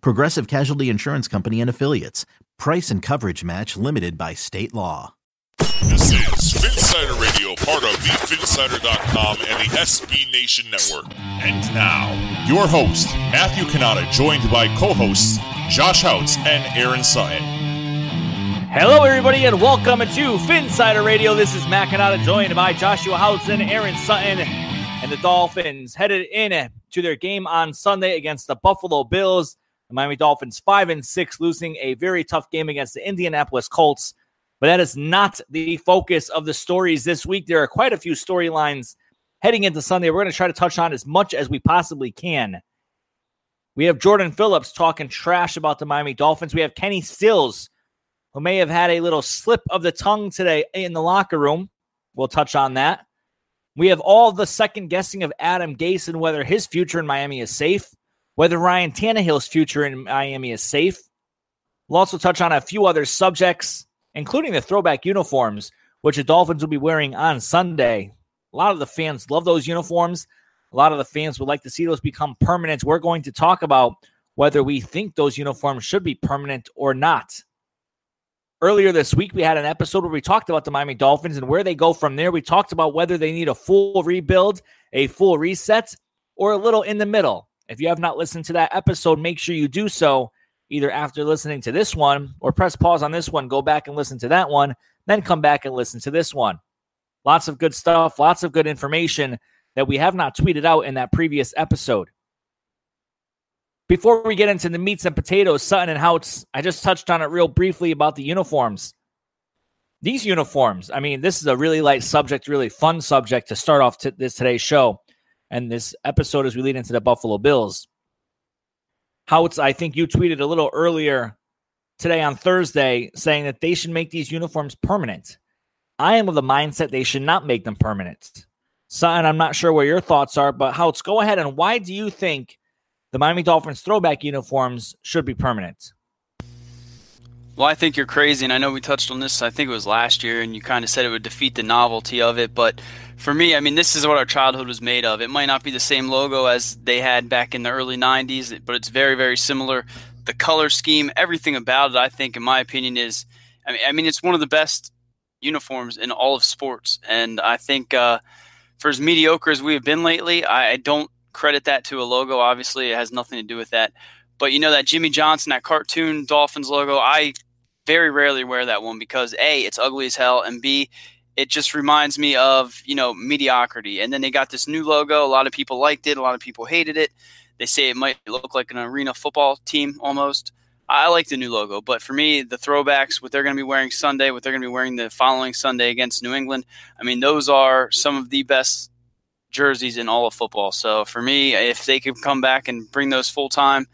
Progressive Casualty Insurance Company and Affiliates. Price and coverage match limited by state law. This is Phinsider Radio, part of the Phinsider.com and the SB Nation Network. And now, your host, Matthew Cannata, joined by co-hosts Josh Houtz and Aaron Sutton. Hello, everybody, and welcome to Phinsider Radio. This is Matt Cannata, joined by Joshua Houtz and Aaron Sutton, and the Dolphins headed in to their game on Sunday against the Buffalo Bills. The Miami Dolphins five and six, losing a very tough game against the Indianapolis Colts. But that is not the focus of the stories this week. There are quite a few storylines heading into Sunday. We're going to try to touch on as much as we possibly can. We have Jordan Phillips talking trash about the Miami Dolphins. We have Kenny Stills who may have had a little slip of the tongue today in the locker room. We'll touch on that. We have all the second guessing of Adam Gase and whether his future in Miami is safe, whether Ryan Tannehill's future in Miami is safe. We'll also touch on a few other subjects, including the throwback uniforms, which the Dolphins will be wearing on Sunday. A lot of the fans love those uniforms. A lot of the fans would like to see those become permanent. We're going to talk about whether we think those uniforms should be permanent or not. Earlier this week, we had an episode where we talked about the Miami Dolphins and where they go from there. We talked about whether they need a full rebuild, a full reset, or a little in the middle. If you have not listened to that episode, make sure you do so either after listening to this one or press pause on this one, go back and listen to that one, then come back and listen to this one. Lots of good stuff, lots of good information that we have not tweeted out in that previous episode. Before we get into the meats and potatoes, Sutton and Houtz, I just touched on it real briefly about the uniforms. These uniforms, I mean, this is a really light subject, really fun subject to start off this today's show and this episode as we lead into the Buffalo Bills. Houtz, I think you tweeted a little earlier today on Thursday saying that they should make these uniforms permanent. I am of the mindset they should not make them permanent. Sutton, I'm not sure where your thoughts are, but Houtz, go ahead and why do you think the Miami Dolphins throwback uniforms should be permanent. Well, I think you're crazy, and I know we touched on this. I think it was last year, and you kind of said it would defeat the novelty of it. But for me, I mean, this is what our childhood was made of. It might not be the same logo as they had back in the early '90s, but it's very, very similar. The color scheme, everything about it, I think, in my opinion, is. I mean, I mean, it's one of the best uniforms in all of sports, and I think uh, for as mediocre as we have been lately, I, I don't credit that to a logo. Obviously, it has nothing to do with that. But you know that Jimmy Johnson, that cartoon Dolphins logo, I very rarely wear that one because a it's ugly as hell, and b it just reminds me of you know mediocrity. And then they got this new logo. A lot of people liked it. A lot of people hated it. They say it might look like an arena football team almost. I like the new logo, but for me, the throwbacks, what they're going to be wearing Sunday, what they're going to be wearing the following Sunday against New England, I mean, those are some of the best jerseys in all of football. So for me, if they could come back and bring those full time,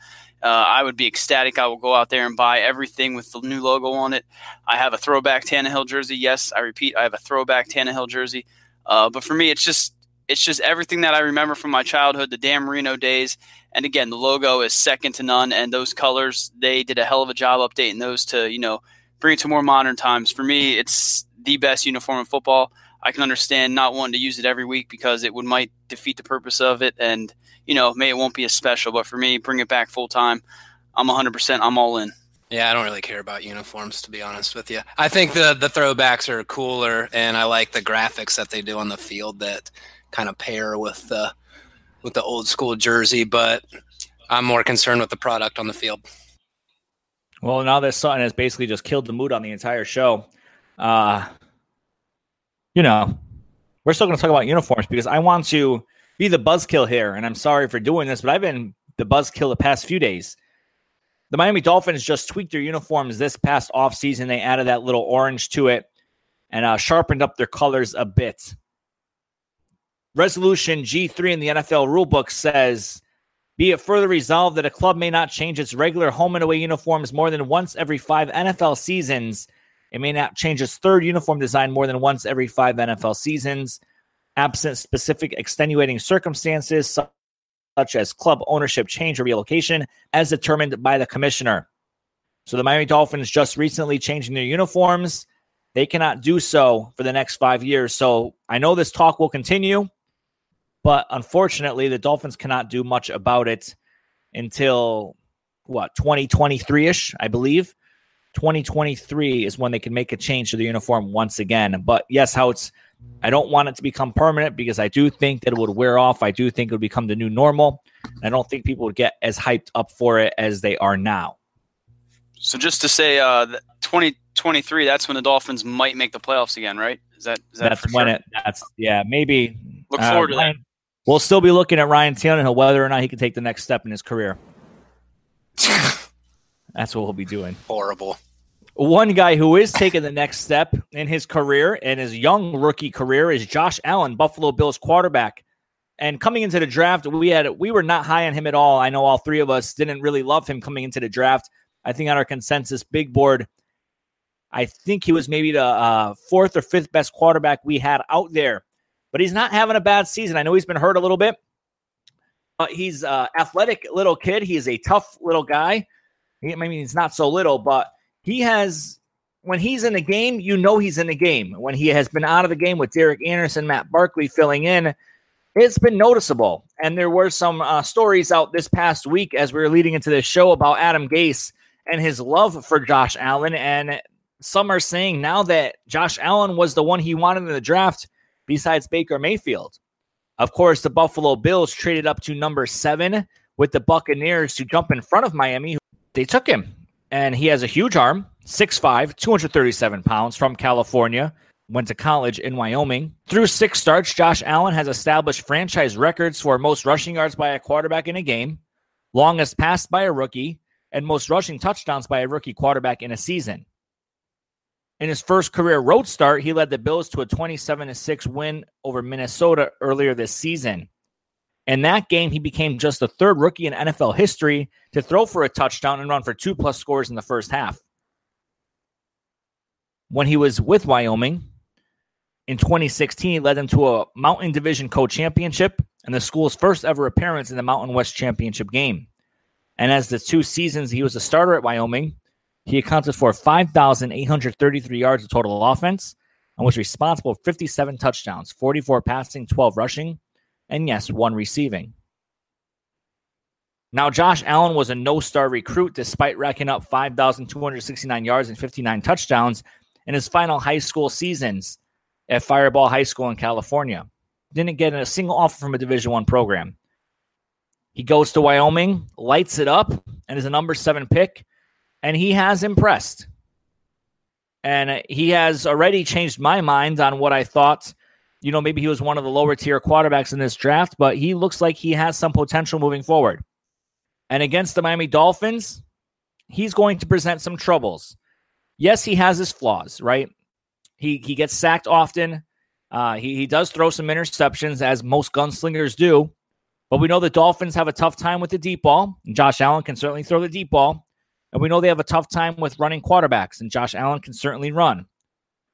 uh, I would be ecstatic. I will go out there and buy everything with the new logo on it. I have a throwback Tannehill jersey. Yes, I repeat, I have a throwback Tannehill jersey. Uh, but for me, it's just it's just everything that I remember from my childhood, the Dan Marino days. And again, the logo is second to none, and those colors they did a hell of a job updating those to you know bring it to more modern times. For me, it's the best uniform in football. I can understand not wanting to use it every week because it would might defeat the purpose of it, and you know, maybe it won't be as special. But for me, bring it back full time. I'm 100. percent I'm all in. Yeah, I don't really care about uniforms to be honest with you. I think the the throwbacks are cooler, and I like the graphics that they do on the field that kind of pair with the with the old school jersey. But I'm more concerned with the product on the field. Well, now that Sutton has basically just killed the mood on the entire show, uh, you know, we're still going to talk about uniforms because I want to be the buzzkill here. And I'm sorry for doing this, but I've been the buzzkill the past few days. The Miami Dolphins just tweaked their uniforms this past offseason. They added that little orange to it and uh, sharpened up their colors a bit. Resolution G3 in the NFL rulebook says be it further resolved that a club may not change its regular home and away uniforms more than once every five NFL seasons. It may not change its third uniform design more than once every five NFL seasons, absent specific extenuating circumstances such as club ownership change or relocation, as determined by the commissioner. So the Miami Dolphins just recently changing their uniforms. They cannot do so for the next five years. So I know this talk will continue. But unfortunately, the Dolphins cannot do much about it until what 2023 ish, I believe. 2023 is when they can make a change to the uniform once again. But yes, how it's I don't want it to become permanent because I do think that it would wear off. I do think it would become the new normal. I don't think people would get as hyped up for it as they are now. So just to say, uh, 2023, that's when the Dolphins might make the playoffs again, right? Is that, is that that's when sure? it? That's yeah, maybe. Look forward uh, to Ryan, that. We'll still be looking at Ryan Tannehill whether or not he can take the next step in his career. That's what we'll be doing. Horrible. One guy who is taking the next step in his career and his young rookie career is Josh Allen, Buffalo Bills quarterback. And coming into the draft, we had we were not high on him at all. I know all three of us didn't really love him coming into the draft. I think on our consensus big board, I think he was maybe the uh, fourth or fifth best quarterback we had out there but he's not having a bad season. I know he's been hurt a little bit, but he's an athletic little kid. He is a tough little guy. I mean, he's not so little, but he has, when he's in the game, you know he's in the game. When he has been out of the game with Derek Anderson, Matt Barkley filling in, it's been noticeable. And there were some uh, stories out this past week as we were leading into this show about Adam Gase and his love for Josh Allen. And some are saying now that Josh Allen was the one he wanted in the draft – besides Baker Mayfield. Of course, the Buffalo Bills traded up to number seven with the Buccaneers to jump in front of Miami. They took him, and he has a huge arm 6'5, 237 pounds from California. Went to college in Wyoming. Through six starts, Josh Allen has established franchise records for most rushing yards by a quarterback in a game, longest pass by a rookie, and most rushing touchdowns by a rookie quarterback in a season. In his first career road start, he led the Bills to a 27 6 win over Minnesota earlier this season. In that game, he became just the third rookie in NFL history to throw for a touchdown and run for two plus scores in the first half. When he was with Wyoming in 2016, he led them to a Mountain Division co championship and the school's first ever appearance in the Mountain West Championship game. And as the two seasons he was a starter at Wyoming, he accounted for 5,833 yards of total offense and was responsible for 57 touchdowns, 44 passing, 12 rushing, and yes, one receiving. Now, Josh Allen was a no star recruit despite racking up 5,269 yards and 59 touchdowns in his final high school seasons at Firebaugh High School in California. Didn't get a single offer from a Division One program. He goes to Wyoming, lights it up, and is a number seven pick and he has impressed. And he has already changed my mind on what I thought. You know, maybe he was one of the lower tier quarterbacks in this draft, but he looks like he has some potential moving forward. And against the Miami Dolphins, he's going to present some troubles. Yes, he has his flaws, right? He he gets sacked often. Uh, he he does throw some interceptions, as most gunslingers do. But we know the Dolphins have a tough time with the deep ball. Josh Allen can certainly throw the deep ball. And we know they have a tough time with running quarterbacks, and Josh Allen can certainly run.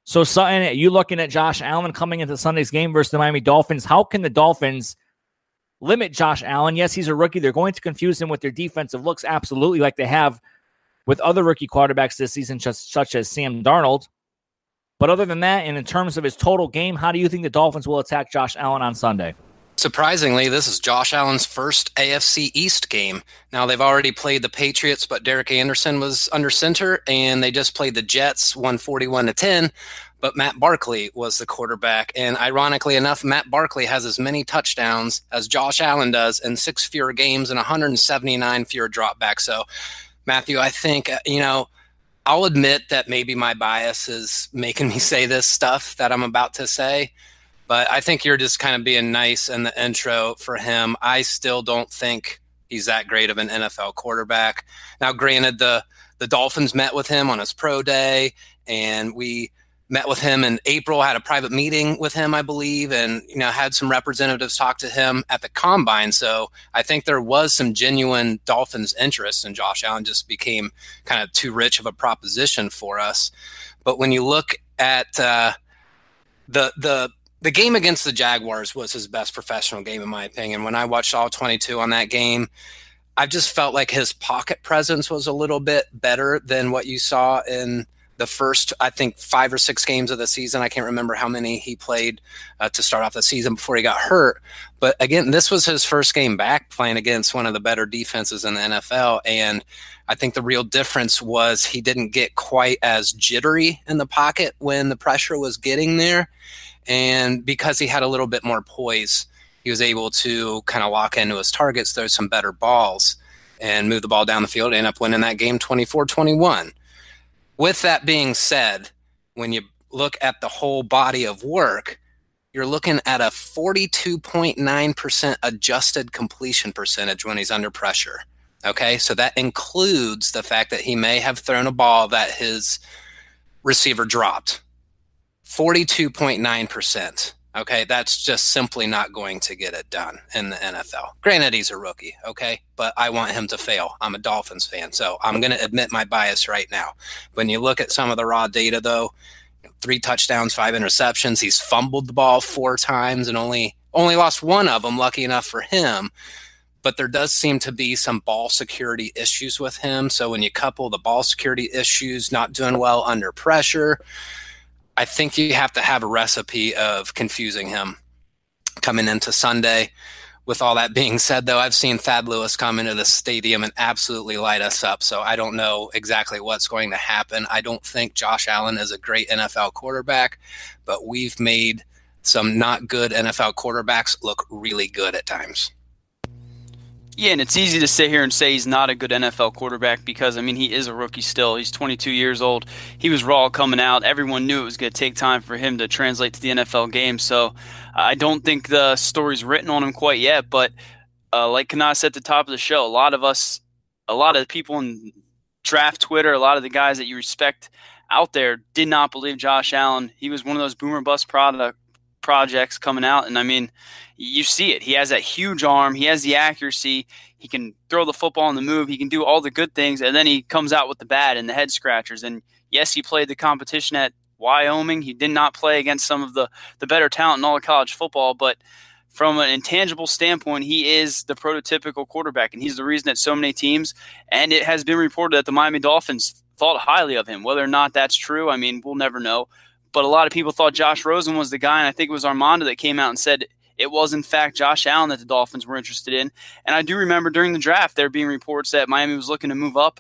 So, Sutton, you looking at Josh Allen coming into Sunday's game versus the Miami Dolphins? How can the Dolphins limit Josh Allen? Yes, he's a rookie. They're going to confuse him with their defensive looks, absolutely, like they have with other rookie quarterbacks this season, just, such as Sam Darnold. But other than that, and in terms of his total game, how do you think the Dolphins will attack Josh Allen on Sunday? Surprisingly, this is Josh Allen's first AFC East game. Now, they've already played the Patriots, but Derek Anderson was under center, and they just played the Jets 141 to 10. But Matt Barkley was the quarterback. And ironically enough, Matt Barkley has as many touchdowns as Josh Allen does in six fewer games and 179 fewer dropbacks. So Matthew, I think, uh, you know, I'll admit that maybe my bias is making me say this stuff that I'm about to say, but I think you're just kind of being nice in the intro for him. I still don't think he's that great of an NFL quarterback. Now, granted, the the Dolphins met with him on his pro day, and we met with him in April, had a private meeting with him, I believe, and you know had some representatives talk to him at the combine. So I think there was some genuine Dolphins interest, and Josh Allen just became kind of too rich of a proposition for us. But when you look at uh, the the the game against the Jaguars was his best professional game, in my opinion. When I watched all 22 on that game, I just felt like his pocket presence was a little bit better than what you saw in the first, I think, five or six games of the season. I can't remember how many he played uh, to start off the season before he got hurt. But again, this was his first game back playing against one of the better defenses in the NFL. And I think the real difference was he didn't get quite as jittery in the pocket when the pressure was getting there. And because he had a little bit more poise, he was able to kind of lock into his targets, throw some better balls, and move the ball down the field, end up winning that game 24 21 with that being said, when you look at the whole body of work, you're looking at a 42.9% adjusted completion percentage when he's under pressure. Okay, so that includes the fact that he may have thrown a ball that his receiver dropped. 42.9%. Okay, that's just simply not going to get it done in the NFL. Granted, he's a rookie, okay, but I want him to fail. I'm a Dolphins fan, so I'm going to admit my bias right now. When you look at some of the raw data, though, three touchdowns, five interceptions. He's fumbled the ball four times and only only lost one of them. Lucky enough for him. But there does seem to be some ball security issues with him. So when you couple the ball security issues, not doing well under pressure, I think you have to have a recipe of confusing him coming into Sunday. With all that being said, though, I've seen Thad Lewis come into the stadium and absolutely light us up. So I don't know exactly what's going to happen. I don't think Josh Allen is a great NFL quarterback, but we've made some not good NFL quarterbacks look really good at times. Yeah, and it's easy to sit here and say he's not a good NFL quarterback because, I mean, he is a rookie still. He's 22 years old. He was raw coming out. Everyone knew it was going to take time for him to translate to the NFL game. So I don't think the story's written on him quite yet. But uh, like Kanas said at the top of the show, a lot of us, a lot of people in draft Twitter, a lot of the guys that you respect out there did not believe Josh Allen. He was one of those boomer bust product projects coming out. And I mean, you see it. He has that huge arm. He has the accuracy. He can throw the football on the move. He can do all the good things. And then he comes out with the bad and the head scratchers. And yes, he played the competition at Wyoming. He did not play against some of the, the better talent in all of college football. But from an intangible standpoint, he is the prototypical quarterback. And he's the reason that so many teams, and it has been reported that the Miami Dolphins thought highly of him. Whether or not that's true, I mean, we'll never know. But a lot of people thought Josh Rosen was the guy. And I think it was Armando that came out and said it was, in fact, Josh Allen that the Dolphins were interested in. And I do remember during the draft there being reports that Miami was looking to move up.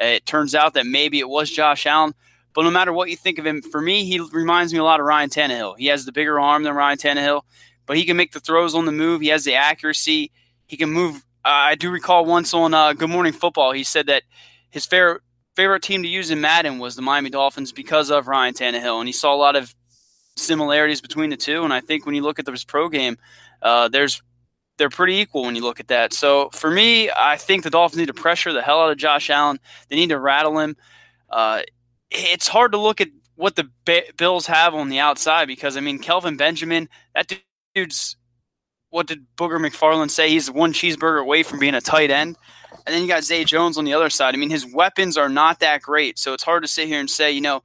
It turns out that maybe it was Josh Allen. But no matter what you think of him, for me, he reminds me a lot of Ryan Tannehill. He has the bigger arm than Ryan Tannehill, but he can make the throws on the move. He has the accuracy. He can move. Uh, I do recall once on uh, Good Morning Football, he said that his favorite favorite team to use in Madden was the Miami Dolphins because of Ryan Tannehill, and he saw a lot of similarities between the two. And I think when you look at this pro game, uh, there's they're pretty equal when you look at that. So for me, I think the Dolphins need to pressure the hell out of Josh Allen. They need to rattle him. Uh, it's hard to look at what the Bills have on the outside because I mean Kelvin Benjamin, that dude's what did Booger McFarland say? He's one cheeseburger away from being a tight end. And then you got Zay Jones on the other side. I mean, his weapons are not that great. So it's hard to sit here and say, you know,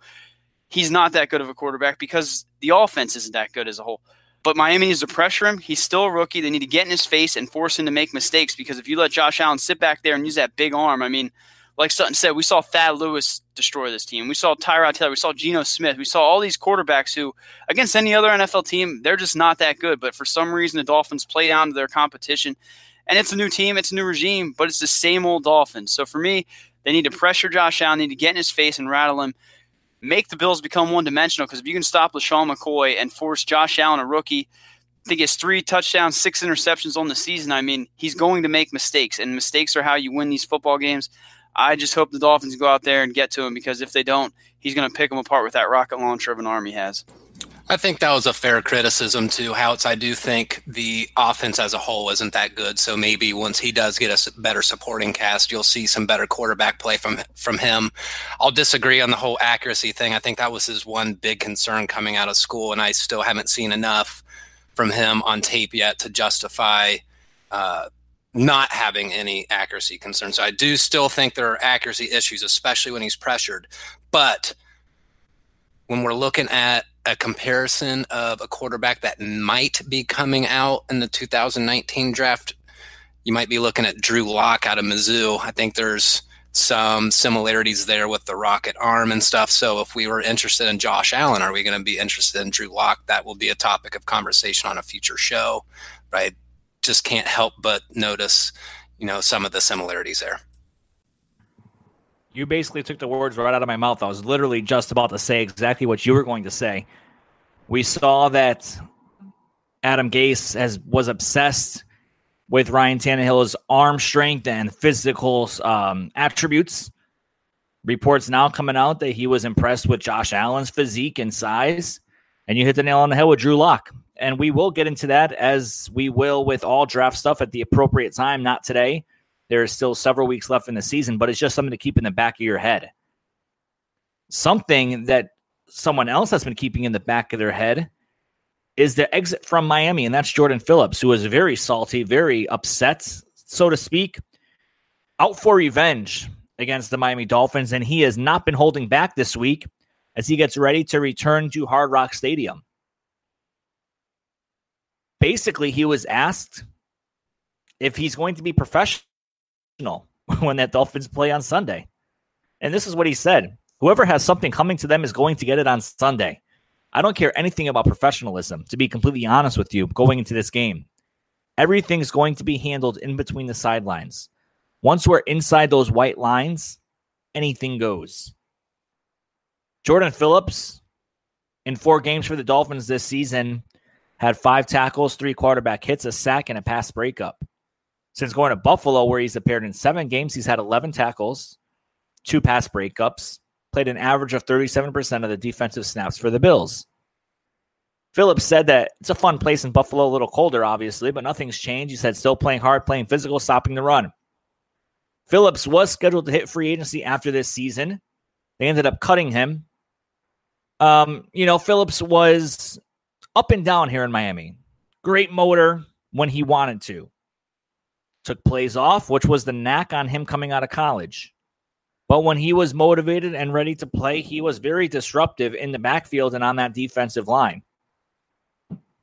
he's not that good of a quarterback because the offense isn't that good as a whole. But Miami needs to pressure him. He's still a rookie. They need to get in his face and force him to make mistakes because if you let Josh Allen sit back there and use that big arm, I mean, like Sutton said, we saw Thad Lewis destroy this team. We saw Tyrod Taylor. We saw Geno Smith. We saw all these quarterbacks who, against any other NFL team, they're just not that good. But for some reason, the Dolphins play down to their competition. And it's a new team, it's a new regime, but it's the same old Dolphins. So for me, they need to pressure Josh Allen, they need to get in his face and rattle him make the Bills become one dimensional. Because if you can stop LeSean McCoy and force Josh Allen, a rookie, think it's three touchdowns, six interceptions on the season. I mean, he's going to make mistakes, and mistakes are how you win these football games. I just hope the Dolphins go out there and get to him because if they don't, he's going to pick them apart with that rocket launcher of an arm he has. I think that was a fair criticism to Houtz. I do think the offense as a whole isn't that good. So maybe once he does get a better supporting cast, you'll see some better quarterback play from from him. I'll disagree on the whole accuracy thing. I think that was his one big concern coming out of school, and I still haven't seen enough from him on tape yet to justify uh, not having any accuracy concerns. So I do still think there are accuracy issues, especially when he's pressured. But when we're looking at a comparison of a quarterback that might be coming out in the 2019 draft, you might be looking at Drew Lock out of Mizzou. I think there's some similarities there with the rocket arm and stuff. So if we were interested in Josh Allen, are we going to be interested in Drew Lock? That will be a topic of conversation on a future show. I Just can't help but notice, you know, some of the similarities there. You basically took the words right out of my mouth. I was literally just about to say exactly what you were going to say. We saw that Adam Gase has was obsessed with Ryan Tannehill's arm strength and physical um, attributes. Reports now coming out that he was impressed with Josh Allen's physique and size. And you hit the nail on the head with Drew Lock. And we will get into that as we will with all draft stuff at the appropriate time, not today. There is still several weeks left in the season, but it's just something to keep in the back of your head. Something that someone else has been keeping in the back of their head is the exit from Miami, and that's Jordan Phillips, who was very salty, very upset, so to speak, out for revenge against the Miami Dolphins, and he has not been holding back this week as he gets ready to return to Hard Rock Stadium. Basically, he was asked if he's going to be professional when that Dolphins play on Sunday. And this is what he said Whoever has something coming to them is going to get it on Sunday. I don't care anything about professionalism, to be completely honest with you, going into this game. Everything's going to be handled in between the sidelines. Once we're inside those white lines, anything goes. Jordan Phillips, in four games for the Dolphins this season, had five tackles, three quarterback hits, a sack, and a pass breakup. Since going to Buffalo, where he's appeared in seven games, he's had 11 tackles, two pass breakups, played an average of 37% of the defensive snaps for the Bills. Phillips said that it's a fun place in Buffalo, a little colder, obviously, but nothing's changed. He said still playing hard, playing physical, stopping the run. Phillips was scheduled to hit free agency after this season. They ended up cutting him. Um, you know, Phillips was up and down here in Miami. Great motor when he wanted to. Took plays off, which was the knack on him coming out of college. But when he was motivated and ready to play, he was very disruptive in the backfield and on that defensive line.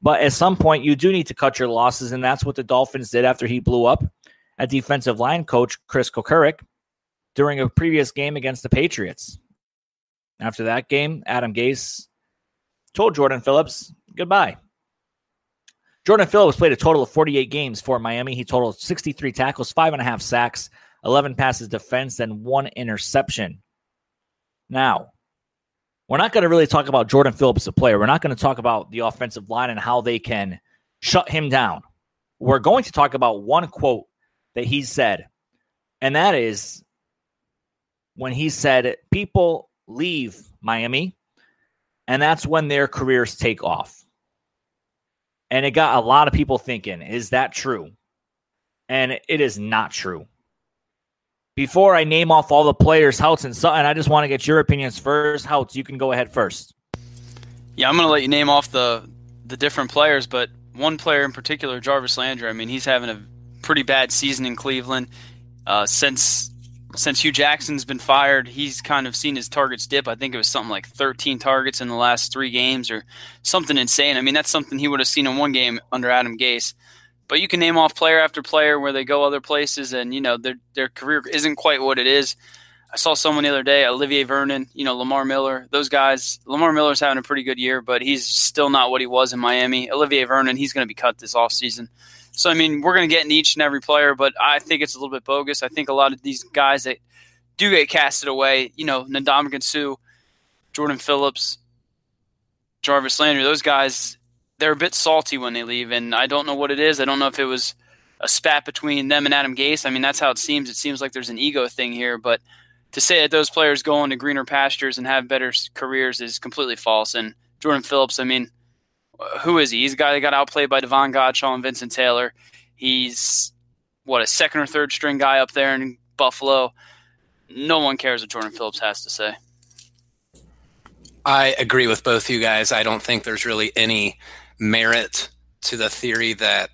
But at some point, you do need to cut your losses, and that's what the Dolphins did after he blew up at defensive line coach Chris Kocurek during a previous game against the Patriots. After that game, Adam Gase told Jordan Phillips goodbye. Jordan Phillips played a total of 48 games for Miami. He totaled 63 tackles, five and a half sacks, 11 passes defense, and one interception. Now, we're not going to really talk about Jordan Phillips, a player. We're not going to talk about the offensive line and how they can shut him down. We're going to talk about one quote that he said, and that is when he said, People leave Miami, and that's when their careers take off. And it got a lot of people thinking, is that true? And it is not true before I name off all the players, Houtz and Sutton, I just want to get your opinions first. Houtz, you can go ahead first. Yeah, I'm going to let you name off the the different players, but one player in particular, Jarvis Landry. I mean, he's having a pretty bad season in Cleveland. Uh, since since Hue Jackson's been fired, he's kind of seen his targets dip. I think it was something like 13 targets in the last three games, or something insane. I mean, that's something he would have seen in one game under Adam Gase. But you can name off player after player where they go other places, and you know their their career isn't quite what it is. I saw someone the other day, Olivier Vernon, you know Lamar Miller. Those guys, Lamar Miller's having a pretty good year, but he's still not what he was in Miami. Olivier Vernon, he's going to be cut this offseason. So I mean, we're going to get in each and every player, but I think it's a little bit bogus. I think a lot of these guys that do get casted away, you know, Ndamukong Suh, Jordan Phillips, Jarvis Landry, those guys, they're a bit salty when they leave, and I don't know what it is. I don't know if it was a spat between them and Adam Gase. I mean, that's how it seems. It seems like there's an ego thing here, but to say that those players go into greener pastures and have better careers is completely false. And Jordan Phillips, I mean, who is he? He's a guy that got outplayed by Davon Godchaux and Vincent Taylor. He's what a second or third string guy up there in Buffalo. No one cares what Jordan Phillips has to say. I agree with both you guys. I don't think there's really any merit to the theory that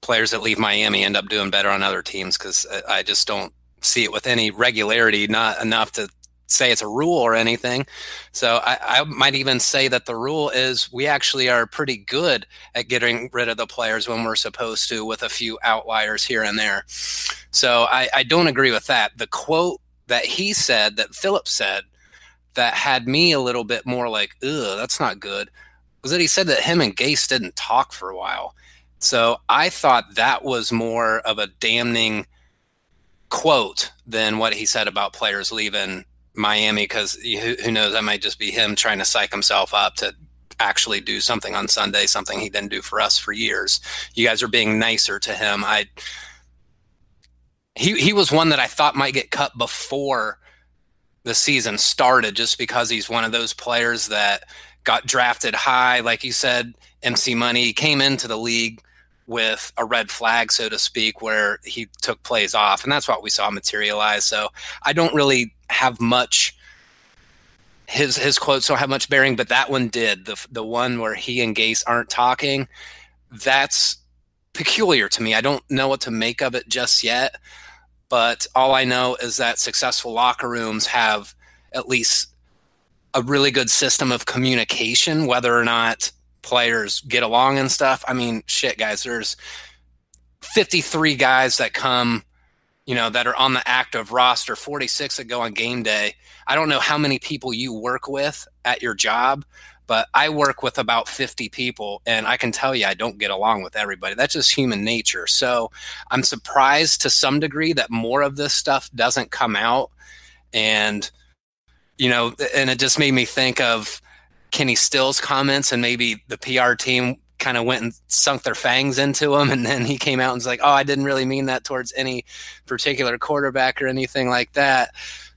players that leave Miami end up doing better on other teams because I just don't see it with any regularity, not enough to say it's a rule or anything. So I, I, might even say that the rule is we actually are pretty good at getting rid of the players when we're supposed to, with a few outliers here and there. So I, I don't agree with that. The quote that he said, that Phillips said, that had me a little bit more like, ugh, that's not good, was that he said that him and Gase didn't talk for a while. So I thought that was more of a damning quote than what he said about players leaving Miami because who, knows, that might just be him trying to psych himself up to actually do something on Sunday, something he didn't do for us for years. You guys are being nicer to him. I he he was one that I thought might get cut before the season started just because he's one of those players that got drafted high like you said MC Money came into the league with a red flag, so to speak, where he took plays off. And that's what we saw materialize. So I don't really have much his his quotes don't have much bearing, but that one did. The the one where he and Gase aren't talking, that's peculiar to me. I don't know what to make of it just yet. But all I know is that successful locker rooms have at least a really good system of communication, whether or not players get along and stuff. I mean, shit, guys, there's 53 guys that come, you know, that are on the active roster, 46 that go on game day. I don't know how many people you work with at your job, but I work with about 50 people and I can tell you I don't get along with everybody. That's just human nature. So I'm surprised to some degree that more of this stuff doesn't come out. And, you know, and it just made me think of, Kenny Stills' comments, and maybe the PR team kind of went and sunk their fangs into him, and then he came out and was like, "Oh, I didn't really mean that towards any particular quarterback or anything like that."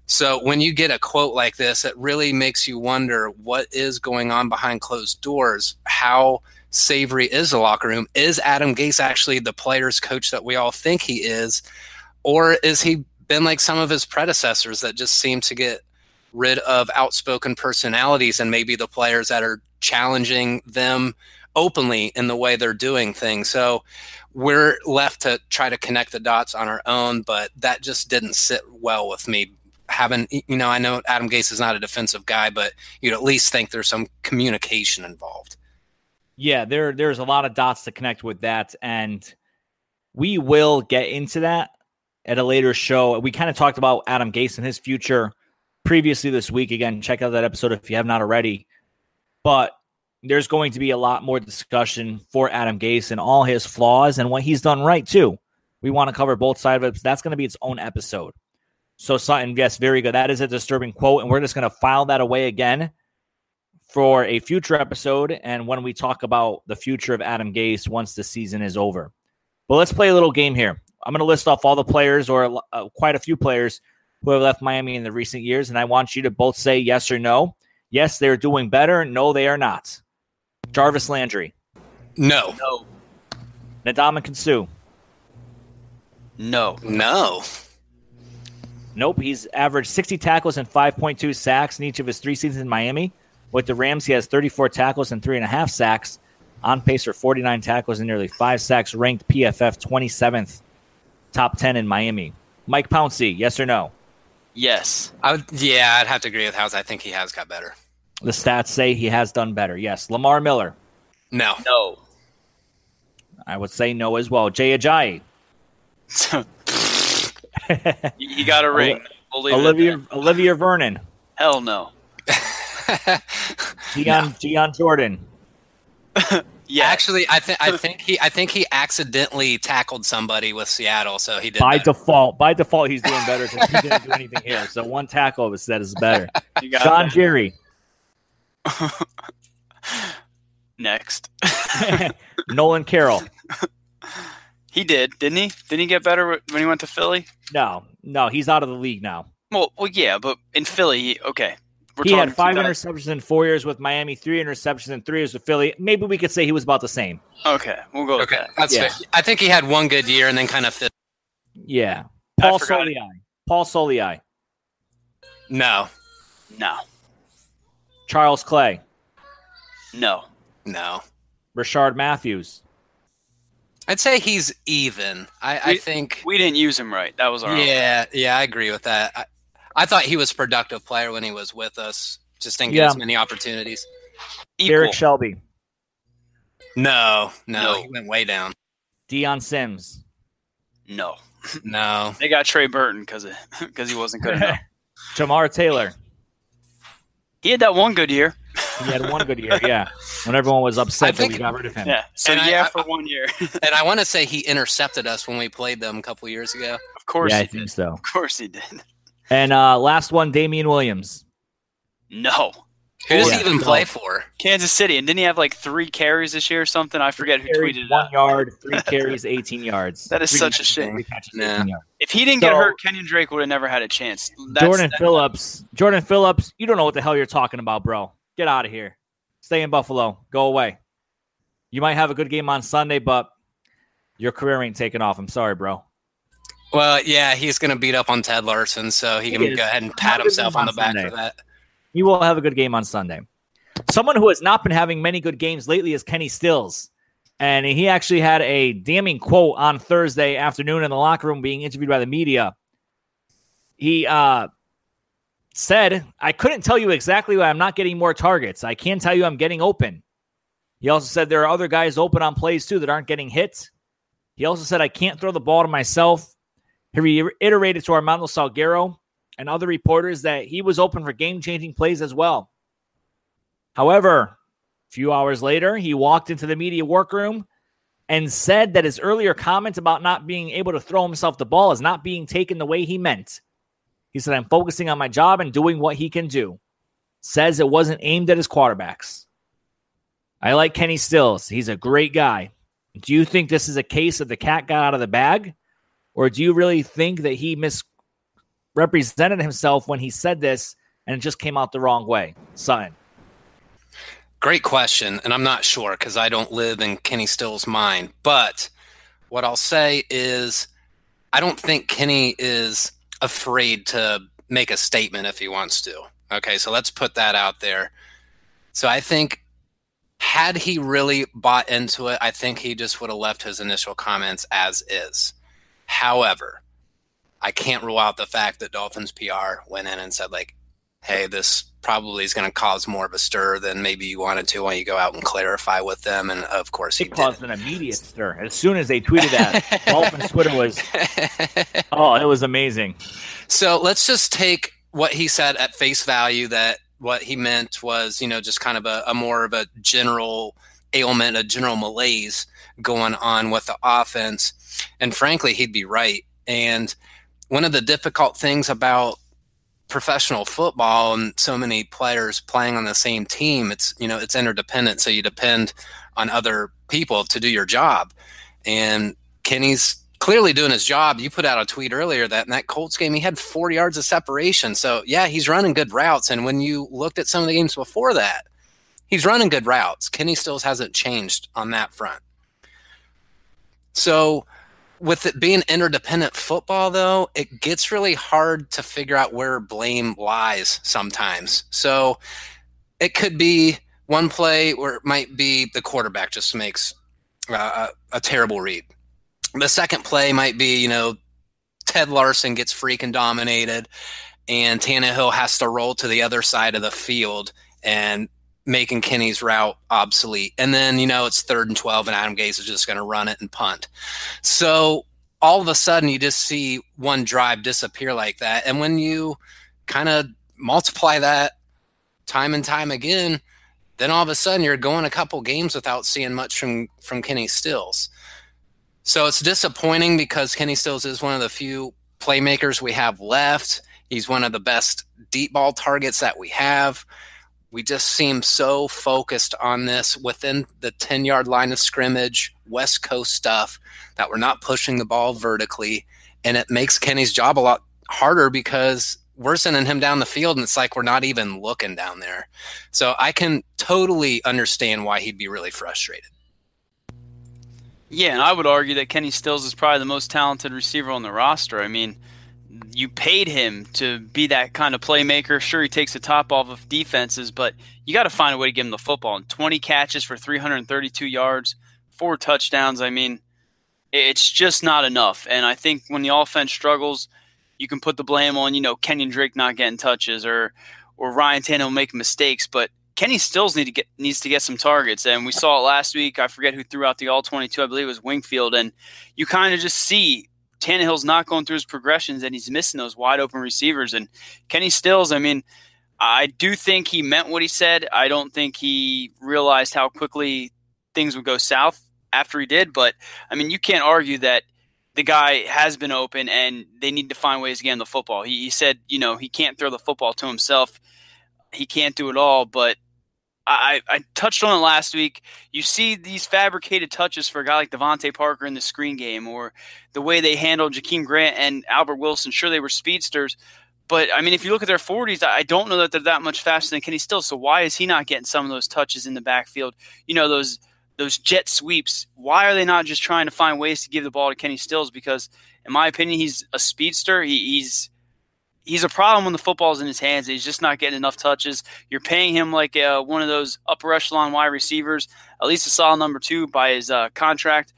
So when you get a quote like this, it really makes you wonder what is going on behind closed doors. How savory is the locker room? Is Adam Gase actually the players' coach that we all think he is, or is he been like some of his predecessors that just seem to get rid of outspoken personalities and maybe the players that are challenging them openly in the way they're doing things. So we're left to try to connect the dots on our own, but that just didn't sit well with me. Having, you know, I know Adam Gase is not a defensive guy, but you'd at least think there's some communication involved. Yeah, there there's a lot of dots to connect with that, and we will get into that at a later show. We kind of talked about Adam Gase and his future previously this week. Again, check out that episode if you have not already. But there's going to be a lot more discussion for Adam Gase and all his flaws and what he's done right too. We want to cover both sides of it. that's going to be its own episode. So Sutton, yes, very good. That is a disturbing quote, and we're just going to file that away again for a future episode and when we talk about the future of Adam Gase once the season is over. But let's play a little game here. I'm going to list off all the players or uh, quite a few players who have left Miami in the recent years, and I want you to both say yes or no. Yes, they're doing better. No, they are not. Jarvis Landry. No. No. Ndamukong Suh. No. No. Nope. He's averaged 60 tackles and 5.2 sacks in each of his three seasons in Miami. With the Rams, he has 34 tackles and three and a half sacks. On pace for 49 tackles and nearly five sacks, ranked PFF 27th, top 10 in Miami. Mike Pouncey, yes or no? Yes. I would. Yeah, I'd have to agree with Houtz. I think he has got better. The stats say he has done better. Yes. Lamar Miller. No. No. I would say no as well. Jay Ajayi. you got a ring. We'll Olivia Olivia Vernon. Hell no. Dion no. Dion Jordan. Yeah, actually, I think I think he I think he accidentally tackled somebody with Seattle, so he did by better. default. By default, he's doing better because he didn't do anything here. So one tackle was said is better. John Jerry. Next, Nolan Carroll. He did, didn't he? Didn't he get better when he went to Philly? No, no, he's out of the league now. Well, well, yeah, but in Philly, okay. We're he had five interceptions in four years with Miami, three interceptions in three years with Philly. Maybe we could say he was about the same. Okay, we'll go. Okay, that. that's yeah. fair. I think he had one good year and then kind of fit. Yeah, Paul Soliai. Paul Soliai. No, no. Charles Clay. No, no. Rishard Matthews. I'd say he's even. I, we, I, think we didn't use him right. That was our yeah, yeah. I agree with that. I, I, thought he was a productive player when he was with us. Just didn't get yeah. as many opportunities. Equal. Derrick Shelby. No, no, no, he went way down. Dion Sims. No, no. They got Trey Burton because because he wasn't good enough. Jamar Taylor. He had that one good year. He had one good year, yeah. When everyone was upset think, that we got rid of him. Yeah, so and yeah, I, for one year. and I want to say he intercepted us when we played them a couple years ago. Of course, yeah, I did. think so. Of course, he did. And uh, last one, Damien Williams. No. Who does he even play for? Kansas City. And didn't he have like three carries this year or something? I forget who tweeted One yard, three carries, 18 yards. That is three such a shame. Yeah. If he didn't so, get hurt, Kenyon Drake would have never had a chance. That's, Jordan that's, Phillips. Jordan Phillips, you don't know what the hell you're talking about, bro. Get out of here. Stay in Buffalo. Go away. You might have a good game on Sunday, but your career ain't taking off. I'm sorry, bro. Well, yeah, he's going to beat up on Ted Larsen, so he, he can is. go ahead and pat himself on the back Sunday. for that. He will have a good game on Sunday. Someone who has not been having many good games lately is Kenny Stills. And he actually had a damning quote on Thursday afternoon in the locker room being interviewed by the media. He uh, said, I couldn't tell you exactly why I'm not getting more targets. I can tell you I'm getting open. He also said there are other guys open on plays too that aren't getting hit. He also said, I can't throw the ball to myself. He reiterated to Armando Salguero and other reporters that he was open for game changing plays as well. However, a few hours later, he walked into the media workroom and said that his earlier comment about not being able to throw himself the ball is not being taken the way he meant. He said, I'm focusing on my job and doing what he can do. Says it wasn't aimed at his quarterbacks. I like Kenny Stills. He's a great guy. Do you think this is a case of the cat got out of the bag? Or do you really think that he misrepresented himself when he said this and it just came out the wrong way? Sutton. Great question. And I'm not sure because I don't live in Kenny Stills' mind. But what I'll say is I don't think Kenny is afraid to make a statement if he wants to. Okay, so let's put that out there. So I think had he really bought into it, I think he just would have left his initial comments as is. However, I can't rule out the fact that Dolphins PR went in and said, like, hey, this probably is going to cause more of a stir than maybe you wanted to when you go out and clarify with them. And of course, it caused an immediate stir as soon as they tweeted that. Dolphins Twitter was, oh, it was amazing. So let's just take what he said at face value. That what he meant was, you know, just kind of a, a more of a general ailment, a general malaise going on with the offense. And frankly, he'd be right. And one of the difficult things about professional football and so many players playing on the same team, it's you know it's interdependent. So you depend on other people to do your job. And Kenny's clearly doing his job. You put out a tweet earlier that in that Colts game he had four yards of separation. So yeah, he's running good routes. And when you looked at some of the games before that, he's running good routes. Kenny Stills hasn't changed on that front. So with it being interdependent football, though, it gets really hard to figure out where blame lies sometimes. So it could be one play where it might be the quarterback just makes uh, a, a terrible read. The second play might be, you know, Ted Larsen gets freaking dominated, and Tannehill has to roll to the other side of the field and making Kenny's route obsolete. And then, you know, it's third and 12 and Adam Gase is just going to run it and punt. So all of a sudden you just see one drive disappear like that. And when you kind of multiply that time and time again, then all of a sudden you're going a couple games without seeing much from, from Kenny Stills. So it's disappointing because Kenny Stills is one of the few playmakers we have left. He's one of the best deep ball targets that we have we just seem so focused on this within the 10 yard line of scrimmage, West Coast stuff, that we're not pushing the ball vertically. And it makes Kenny's job a lot harder because we're sending him down the field and it's like we're not even looking down there. So I can totally understand why he'd be really frustrated. Yeah, and I would argue that Kenny Stills is probably the most talented receiver on the roster. I mean, you paid him to be that kind of playmaker. Sure, he takes the top off of defenses, but you got to find a way to give him the football. And 20 catches for 332 yards, four touchdowns. I mean, it's just not enough. And I think when the offense struggles, you can put the blame on, you know, Kenyon Drake not getting touches or or Ryan Tannehill making mistakes, but Kenny Stills need to get needs to get some targets. And we saw it last week. I forget who threw out the all 22. I believe it was Wingfield. And you kind of just see Tannehill's not going through his progressions and he's missing those wide open receivers. And Kenny Stills, I mean, I do think he meant what he said. I don't think he realized how quickly things would go south after he did. But I mean, you can't argue that the guy has been open and they need to find ways to get him the football. He, he said, you know, he can't throw the football to himself. He can't do it all, but I, I touched on it last week. You see these fabricated touches for a guy like DeVante Parker in the screen game, or the way they handled Jakeem Grant and Albert Wilson. Sure, they were speedsters, but I mean, if you look at their 40s, I don't know that they're that much faster than Kenny Stills. So why is he not getting some of those touches in the backfield? You know, those those jet sweeps. Why are they not just trying to find ways to give the ball to Kenny Stills? Because in my opinion, he's a speedster. He, he's he's a problem when the football's in his hands. He's just not getting enough touches. You're paying him like uh, one of those upper echelon wide receivers, at least a solid number two by his uh, contract.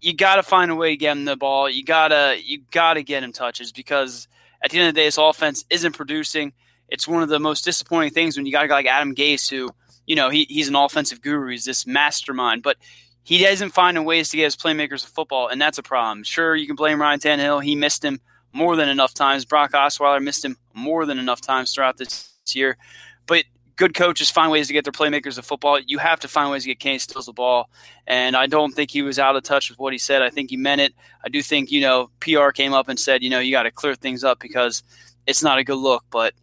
You got to find a way to get him the ball. You gotta you gotta get him touches because at the end of the day, this offense isn't producing. It's one of the most disappointing things when you got a guy like Adam Gase, who you know he, he's an offensive guru, he's this mastermind, but he doesn't find ways to get his playmakers of football, and that's a problem. Sure, you can blame Ryan Tannehill; he missed him more than enough times. Brock Osweiler missed him more than enough times throughout this year. But good coaches find ways to get their playmakers of football. You have to find ways to get Kenny Stills the ball. And I don't think he was out of touch with what he said. I think he meant it. I do think, you know, PR came up and said, you know, you got to clear things up because it's not a good look. But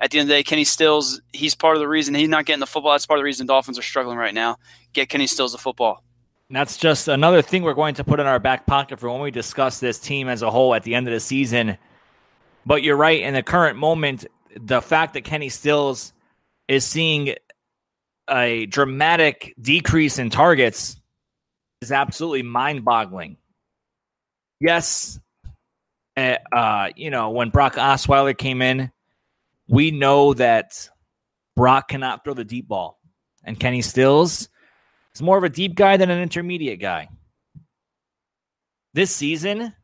at the end of the day, Kenny Stills, he's part of the reason he's not getting the football. That's part of the reason Dolphins are struggling right now. Get Kenny Stills the football. That's just another thing we're going to put in our back pocket for when we discuss this team as a whole at the end of the season. But you're right. In the current moment, the fact that Kenny Stills is seeing a dramatic decrease in targets is absolutely mind boggling. Yes, uh, uh, you know, when Brock Osweiler came in, we know that Brock cannot throw the deep ball. And Kenny Stills He's more of a deep guy than an intermediate guy. This season,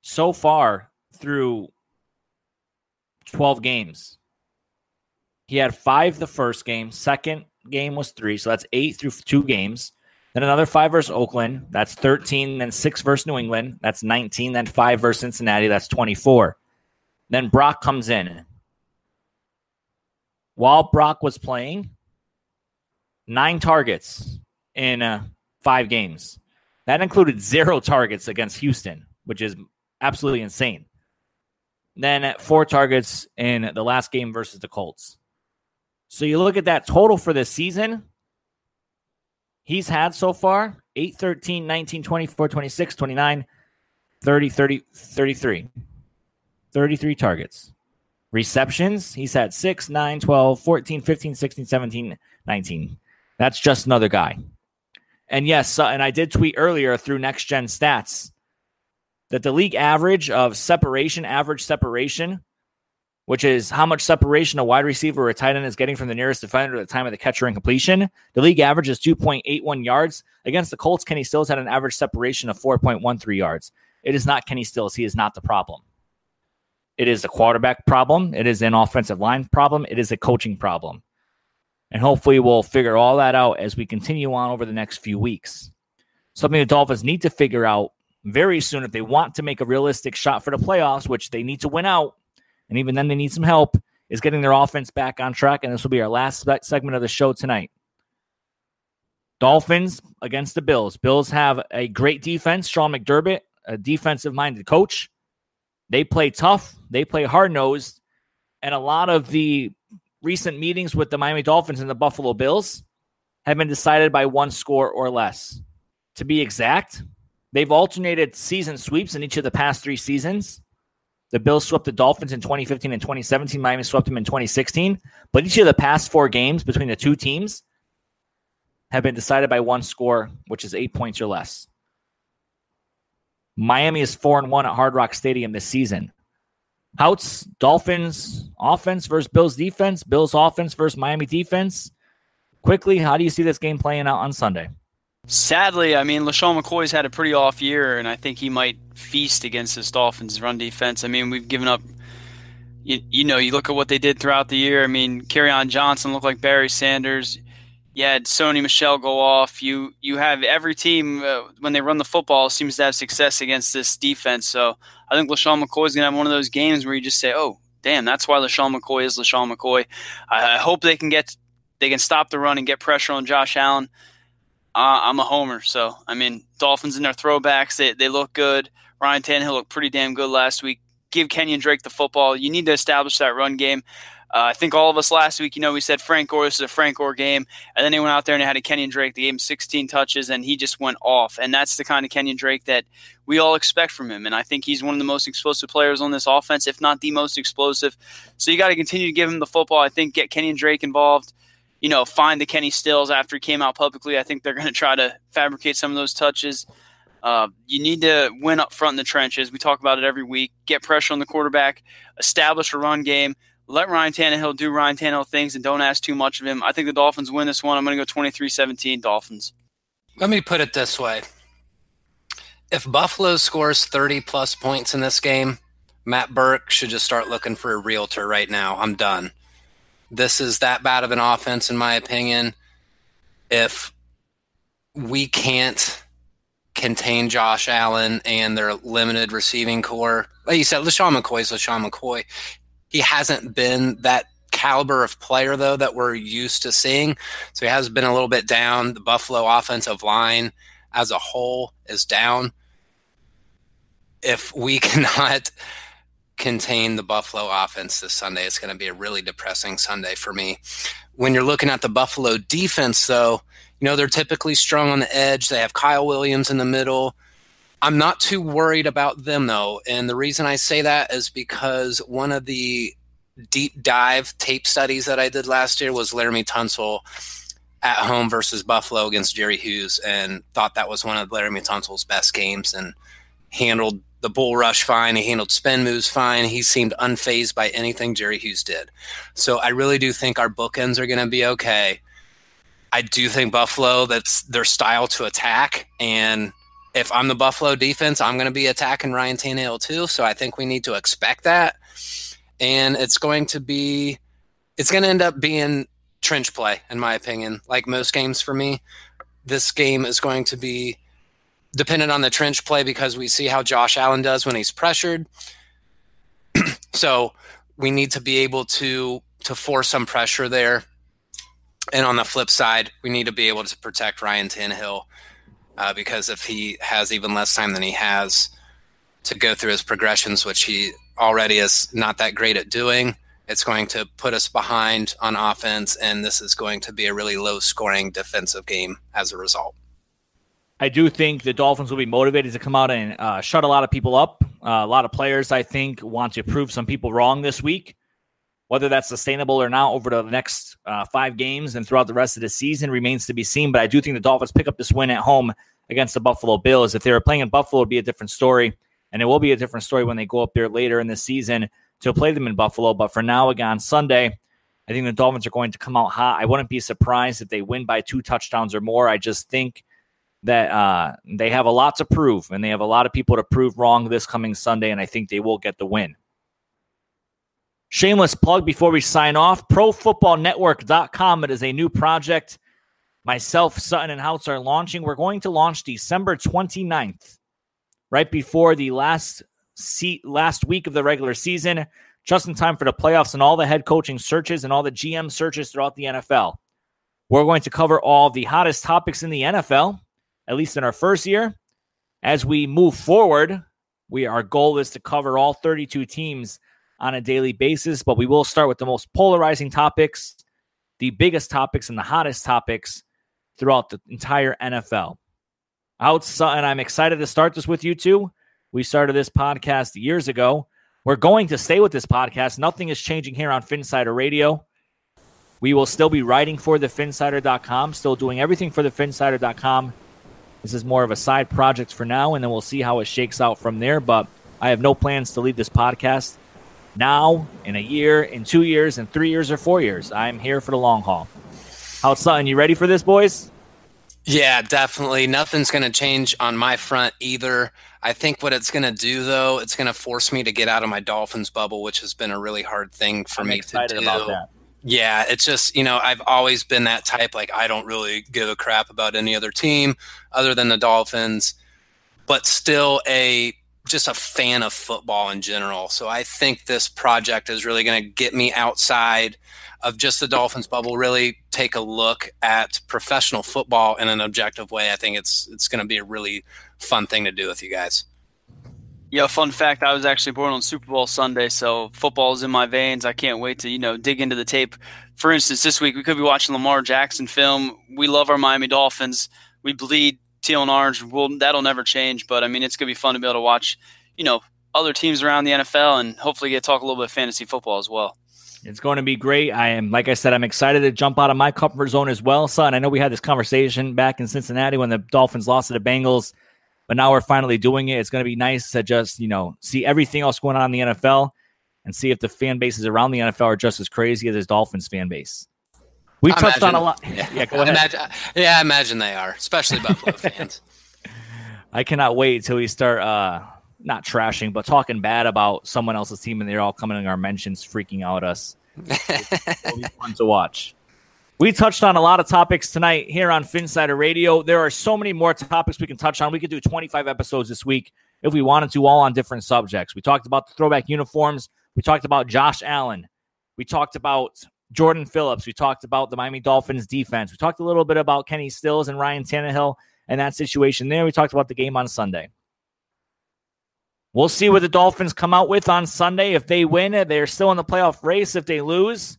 so far through 12 games, he had five the first game. Second game was three. So that's eight through two games. Then another five versus Oakland. That's 13. Then six versus New England. That's 19. Then five versus Cincinnati. That's 24. Then Brock comes in. While Brock was playing, nine targets in uh, five games. That included zero targets against Houston, which is absolutely insane. Then four targets in the last game versus the Colts. So you look at that total for this season. He's had so far 8, 13, 19, 24, 26, 29, 30, 30, 33. 33 targets. Receptions, he's had 6, 9, 12, 14, 15, 16, 17, 19. That's just another guy. And yes, uh, and I did tweet earlier through Next Gen Stats that the league average of separation, average separation, which is how much separation a wide receiver or a tight end is getting from the nearest defender at the time of the catcher and completion. The league average is 2.81 yards. Against the Colts, Kenny Stills had an average separation of 4.13 yards. It is not Kenny Stills. He is not the problem. It is a quarterback problem. It is an offensive line problem. It is a coaching problem. And hopefully we'll figure all that out as we continue on over the next few weeks. Something the Dolphins need to figure out very soon if they want to make a realistic shot for the playoffs, which they need to win out. And even then, they need some help, is getting their offense back on track. And this will be our last segment of the show tonight. Dolphins against the Bills. Bills have a great defense. Sean McDermott, a defensive minded coach. They play tough, they play hard nosed. And a lot of the recent meetings with the Miami Dolphins and the Buffalo Bills have been decided by one score or less. to be exact. They've alternated season sweeps in each of the past three seasons. The Bills swept the Dolphins in 2015 and 2017. Miami swept them in 2016. But each of the past four games between the two teams have been decided by one score, which is eight points or less. Miami is four and one at Hard Rock Stadium this season. Houtz, Dolphins offense versus Bills defense, Bills offense versus Miami defense. Quickly, how do you see this game playing out on Sunday? Sadly, I mean, LeSean McCoy's had a pretty off year, and I think he might feast against this Dolphins run defense. I mean, we've given up. You, you know, you look at what they did throughout the year. I mean, Kerryon Johnson looked like Barry Sanders. You had Sony Michel go off. You you have every team uh, when they run the football seems to have success against this defense. So I think LeSean McCoy is going to have one of those games where you just say, "Oh, damn, that's why LeSean McCoy is LeSean McCoy." I, I hope they can get they can stop the run and get pressure on Josh Allen. Uh, I'm a homer, so I mean, Dolphins in their throwbacks they they look good. Ryan Tannehill looked pretty damn good last week. Give Kenyon Drake the football. You need to establish that run game. Uh, I think all of us last week, you know, we said Frank Gore, this is a Frank Gore game. And then he went out there and had a Kenyon Drake. They gave him 16 touches and he just went off. And that's the kind of Kenyon Drake that we all expect from him. And I think he's one of the most explosive players on this offense, if not the most explosive. So you got to continue to give him the football. I think get Kenyon Drake involved. You know, find the Kenny Stills after he came out publicly. I think they're going to try to fabricate some of those touches. Uh, you need to win up front in the trenches. We talk about it every week. Get pressure on the quarterback, establish a run game, let Ryan Tannehill do Ryan Tannehill things and don't ask too much of him. I think the Dolphins win this one. I'm going to go 23 17 Dolphins. Let me put it this way if Buffalo scores 30 plus points in this game, Matt Burke should just start looking for a realtor right now. I'm done. This is that bad of an offense, in my opinion. If we can't contain Josh Allen and their limited receiving corps, like you said, LeSean McCoy is LeSean McCoy. He hasn't been that caliber of player though that we're used to seeing. So he has been a little bit down. The Buffalo offensive line as a whole is down. If we cannot contain the Buffalo offense this Sunday, it's going to be a really depressing Sunday for me. When you're looking at the Buffalo defense, though, you know, they're typically strong on the edge. They have Kyle Williams in the middle. I'm not too worried about them though, and the reason I say that is because one of the deep dive tape studies that I did last year was Laremy Tunsil at home versus Buffalo against Jerry Hughes, and thought that was one of Laremy Tunsil's best games, and handled the bull rush fine. He handled spin moves fine. He seemed unfazed by anything Jerry Hughes did. So I really do think our bookends are going to be okay. I do think Buffalo, that's their style to attack, and if I'm the Buffalo defense, I'm going to be attacking Ryan Tannehill too. So I think we need to expect that. And it's going to be, it's going to end up being trench play, in my opinion. Like most games for me, this game is going to be dependent on the trench play because we see how Josh Allen does when he's pressured. so we need to be able to to force some pressure there. And on the flip side, we need to be able to protect Ryan Tannehill uh, because if he has even less time than he has to go through his progressions, which he already is not that great at doing, it's going to put us behind on offense, and this is going to be a really low scoring defensive game as a result. I do think the Dolphins will be motivated to come out and uh, shut a lot of people up. Uh, a lot of players, I think, want to prove some people wrong this week. Whether that's sustainable or not over the next uh, five games and throughout the rest of the season remains to be seen. But I do think the Dolphins pick up this win at home against the Buffalo Bills. If they were playing in Buffalo, it'd be a different story. And it will be a different story when they go up there later in the season to play them in Buffalo. But for now, again, Sunday, I think the Dolphins are going to come out hot. I wouldn't be surprised if they win by two touchdowns or more. I just think that uh, they have a lot to prove, and they have a lot of people to prove wrong this coming Sunday, and I think they will get the win. Shameless plug before we sign off ProFootballNetwork.com. It is a new project. Myself, Sutton, and Houtz are launching. We're going to launch December 29th, right before the last seat, last week of the regular season, just in time for the playoffs and all the head coaching searches and all the GM searches throughout the NFL. We're going to cover all the hottest topics in the NFL, at least in our first year. As we move forward, we our goal is to cover all 32 teams on a daily basis, but we will start with the most polarizing topics, the biggest topics, and the hottest topics throughout the entire NFL. outside, and I'm excited to start this with you too. We started this podcast years ago. We're going to stay with this podcast. Nothing is changing here on Phinsider Radio. We will still be writing for the Phinsider.com, still doing everything for the Phinsider.com. This is more of a side project for now, and then we'll see how it shakes out from there. But I have no plans to leave this podcast now, in a year, in two years, in three years, or four years. I'm here for the long haul. Houtz Sutton? You ready for this, boys? Yeah, definitely. Nothing's going to change on my front either. I think what it's going to do, though, it's going to force me to get out of my Dolphins bubble, which has been a really hard thing for I'm me to do. Yeah, it's just, you know, I've always been that type. Like, I don't really give a crap about any other team other than the Dolphins, but still a just a fan of football in general. So I think this project is really going to get me outside of just the Dolphins bubble, really take a look at professional football in an objective way. I think it's it's going to be a really fun thing to do with you guys. Yeah, fun fact, I was actually born on Super Bowl Sunday, so football is in my veins. I can't wait to, you know, dig into the tape. For instance, this week we could be watching Lamar Jackson film. We love our Miami Dolphins. We bleed teal and orange. We'll, that'll never change, but I mean, it's to be fun to be able to watch, you know, other teams around the NFL and hopefully get to talk a little bit of fantasy football as well. It's going to be great. I am, like I said, I'm excited to jump out of my comfort zone as well, son. I know we had this conversation back in Cincinnati when the Dolphins lost to the Bengals, but now we're finally doing it. It's going to be nice to just, you know, see everything else going on in the NFL and see if the fan bases around the NFL are just as crazy as this Dolphins fan base. We I touched on a lot. Yeah, Yeah, go ahead. Imagine, yeah, I imagine they are, especially Buffalo fans. I cannot wait till we start uh not trashing, but talking bad about someone else's team and they're all coming in our mentions, freaking out us. It'll be fun to watch. We touched on a lot of topics tonight here on Phinsider Radio. There are so many more topics we can touch on. We could do 25 episodes this week if we wanted to, all on different subjects. We talked about the throwback uniforms. We talked about Josh Allen. We talked about Jordan Phillips. We talked about the Miami Dolphins defense. We talked a little bit about Kenny Stills and Ryan Tannehill and that situation there. We talked about the game on Sunday. We'll see what the Dolphins come out with on Sunday. If they win, they're still in the playoff race. If they lose,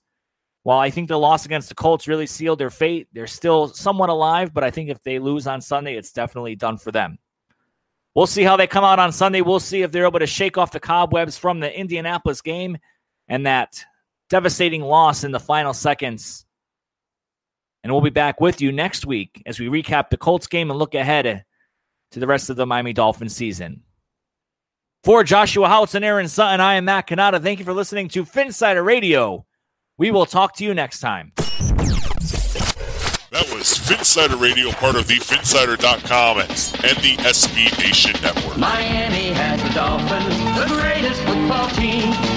well, I think the loss against the Colts really sealed their fate. They're still somewhat alive, but I think if they lose on Sunday, it's definitely done for them. We'll see how they come out on Sunday. We'll see if they're able to shake off the cobwebs from the Indianapolis game and that devastating loss in the final seconds. And we'll be back with you next week as we recap the Colts game and look ahead to the rest of the Miami Dolphins season. For Joshua Houtz and Aaron Sutton, I am Matt Cannata. Thank you for listening to Phinsider Radio. We will talk to you next time. That was Phinsider Radio, part of the Phinsider.com and the SB Nation Network. Miami has the Dolphins, the greatest football team.